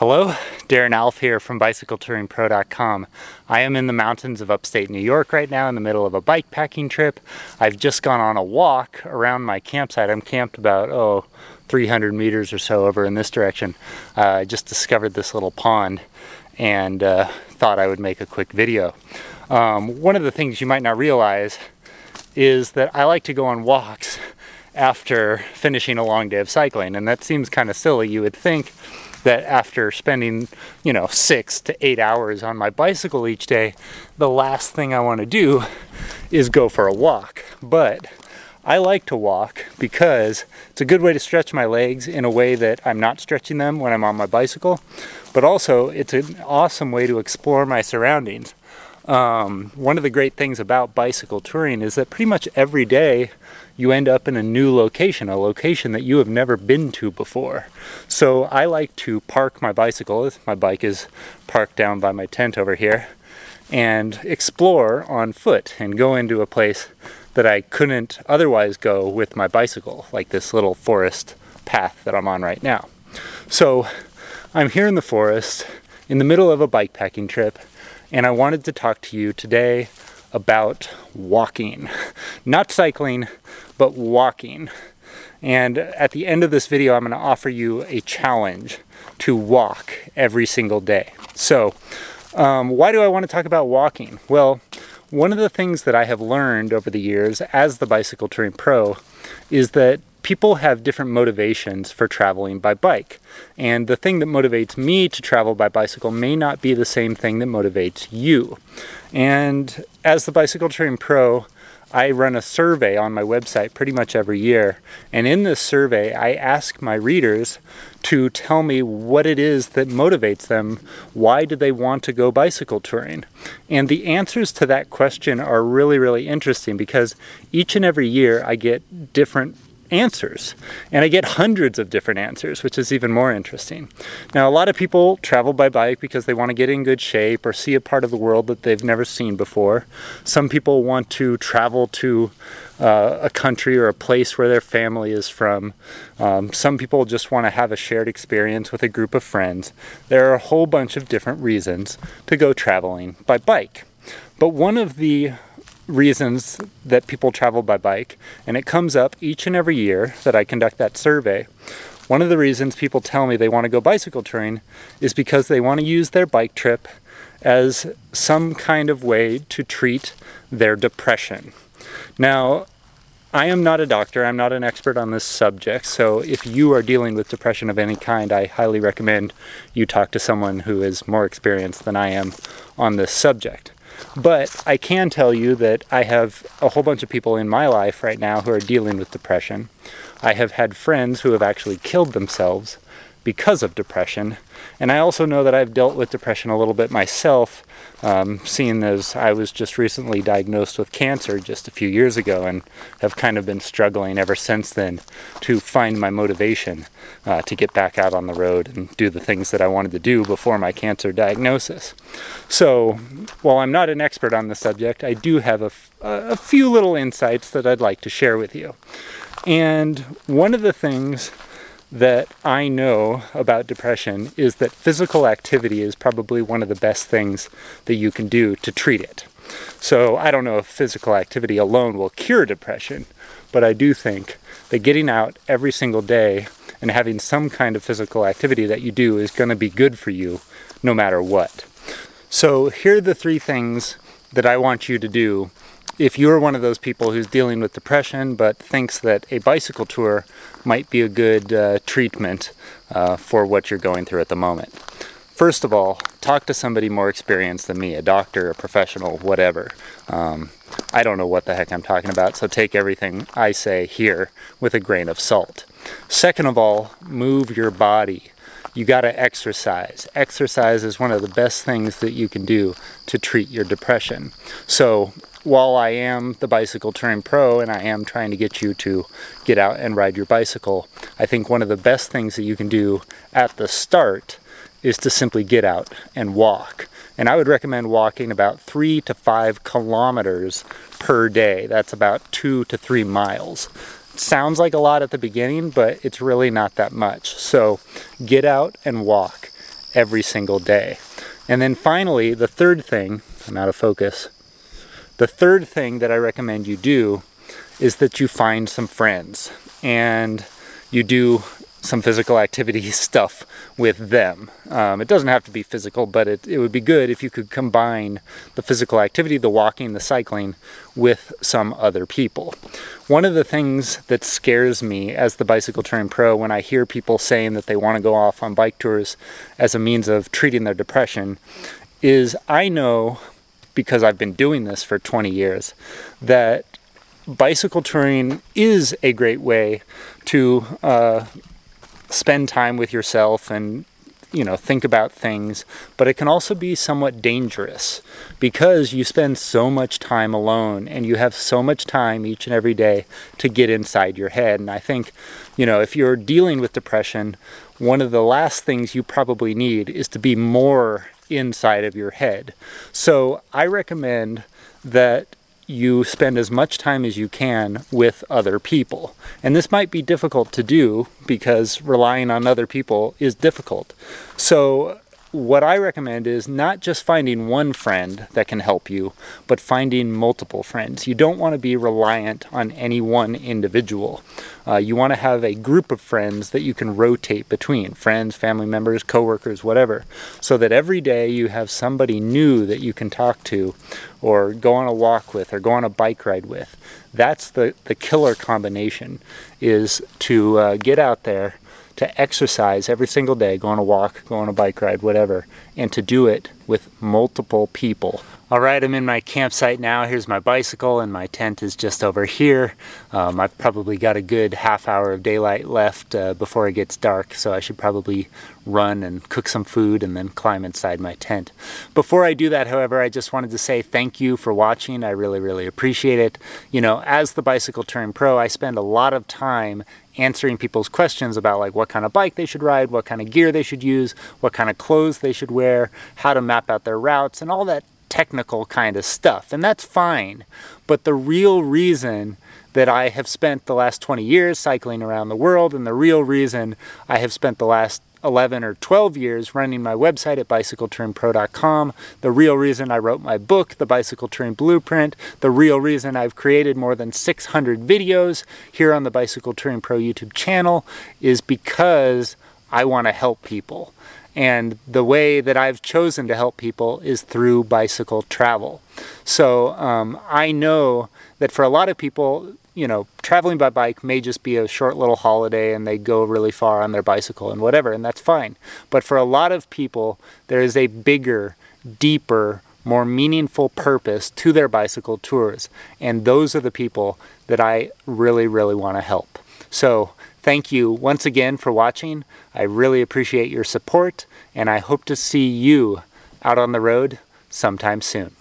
Hello, Darren Alff here from BicycleTouringPro.com. I am in the mountains of upstate New York right now in the middle of a bike packing trip. I've just gone on a walk around my campsite. I'm camped about, oh, 300 meters or so over in this direction. Uh, I just discovered this little pond and uh, thought I would make a quick video. Um, one of the things you might not realize is that I like to go on walks after finishing a long day of cycling, and that seems kind of silly. You would think that after spending, you know, six to eight hours on my bicycle each day, the last thing I want to do is go for a walk. But I like to walk because it's a good way to stretch my legs in a way that I'm not stretching them when I'm on my bicycle, but also it's an awesome way to explore my surroundings. Um, one of the great things about bicycle touring is that pretty much every day you end up in a new location, a location that you have never been to before. So I like to park my bicycle, my bike is parked down by my tent over here, and explore on foot and go into a place that I couldn't otherwise go with my bicycle, like this little forest path that I'm on right now. So I'm here in the forest in the middle of a bike packing trip, and I wanted to talk to you today about walking. Not cycling, but walking. And at the end of this video, I'm going to offer you a challenge to walk every single day. So, um, why do I want to talk about walking? Well, one of the things that I have learned over the years as the Bicycle Touring Pro is that people have different motivations for traveling by bike. And the thing that motivates me to travel by bicycle may not be the same thing that motivates you. And as the Bicycle Touring Pro, I run a survey on my website pretty much every year. And in this survey, I ask my readers to tell me what it is that motivates them. Why do they want to go bicycle touring? And the answers to that question are really, really interesting because each and every year I get different answers. And I get hundreds of different answers, which is even more interesting. Now, a lot of people travel by bike because they want to get in good shape or see a part of the world that they've never seen before. Some people want to travel to uh, a country or a place where their family is from. Um, some people just want to have a shared experience with a group of friends. There are a whole bunch of different reasons to go traveling by bike. But one of the reasons that people travel by bike, and it comes up each and every year that I conduct that survey. One of the reasons people tell me they want to go bicycle touring is because they want to use their bike trip as some kind of way to treat their depression. Now, I am not a doctor, I'm not an expert on this subject, so if you are dealing with depression of any kind, I highly recommend you talk to someone who is more experienced than I am on this subject. But I can tell you that I have a whole bunch of people in my life right now who are dealing with depression. I have had friends who have actually killed themselves because of depression. And I also know that I've dealt with depression a little bit myself, um, seeing as I was just recently diagnosed with cancer just a few years ago and have kind of been struggling ever since then to find my motivation uh, to get back out on the road and do the things that I wanted to do before my cancer diagnosis. So, while I'm not an expert on the subject, I do have a, a few little insights that I'd like to share with you. And one of the things that I know about depression is that physical activity is probably one of the best things that you can do to treat it. So I don't know if physical activity alone will cure depression, but I do think that getting out every single day and having some kind of physical activity that you do is going to be good for you no matter what. So here are the three things that I want you to do if you're one of those people who's dealing with depression but thinks that a bicycle tour might be a good uh, treatment uh, for what you're going through at the moment. First of all, talk to somebody more experienced than me, a doctor, a professional, whatever. Um, I don't know what the heck I'm talking about, so take everything I say here with a grain of salt. Second of all, move your body. You got to exercise. Exercise is one of the best things that you can do to treat your depression. So, while I am the bicycle touring pro and I am trying to get you to get out and ride your bicycle, I think one of the best things that you can do at the start is to simply get out and walk. And I would recommend walking about three to five kilometers per day. That's about two to three miles. Sounds like a lot at the beginning, but it's really not that much. So get out and walk every single day. And then finally, the third thing, I'm out of focus, the third thing that I recommend you do is that you find some friends and you do some physical activity stuff with them. Um, it doesn't have to be physical, but it, it would be good if you could combine the physical activity, the walking, the cycling, with some other people. One of the things that scares me as the bicycle touring pro when I hear people saying that they want to go off on bike tours as a means of treating their depression is I know because I've been doing this for 20 years that bicycle touring is a great way to uh, spend time with yourself and you know think about things but it can also be somewhat dangerous because you spend so much time alone and you have so much time each and every day to get inside your head. And i think you know if you're dealing with depression one of the last things you probably need is to be more inside of your head. So i recommend that you spend as much time as you can with other people. And this might be difficult to do because relying on other people is difficult. So what I recommend is not just finding one friend that can help you, but finding multiple friends. You don't want to be reliant on any one individual. Uh, you want to have a group of friends that you can rotate between friends, family members, coworkers, whatever, so that every day you have somebody new that you can talk to or go on a walk with or go on a bike ride with. That's the, the killer combination is to uh, get out there to exercise every single day, go on a walk, go on a bike ride, whatever, and to do it with multiple people. All right, I'm in my campsite now. Here's my bicycle, and my tent is just over here. Um, I've probably got a good half hour of daylight left uh, before it gets dark, so I should probably run and cook some food and then climb inside my tent. Before I do that, however, I just wanted to say thank you for watching. I really, really appreciate it. You know, as the Bicycle Touring Pro, I spend a lot of time answering people's questions about like what kind of bike they should ride, what kind of gear they should use, what kind of clothes they should wear, how to map out their routes, and all that technical kind of stuff, and that's fine. But the real reason that I have spent the last 20 years cycling around the world, and the real reason I have spent the last 11 or 12 years running my website at bicycletouringpro.com, the real reason I wrote my book, The Bicycle Touring Blueprint, the real reason I've created more than 600 videos here on the Bicycle Touring Pro YouTube channel is because I want to help people. And the way that I've chosen to help people is through bicycle travel. So um, I know that for a lot of people, you know, traveling by bike may just be a short little holiday and they go really far on their bicycle and whatever, and that's fine. But for a lot of people, there is a bigger, deeper, more meaningful purpose to their bicycle tours. And those are the people that I really, really want to help. So Thank you once again for watching. I really appreciate your support, and I hope to see you out on the road sometime soon.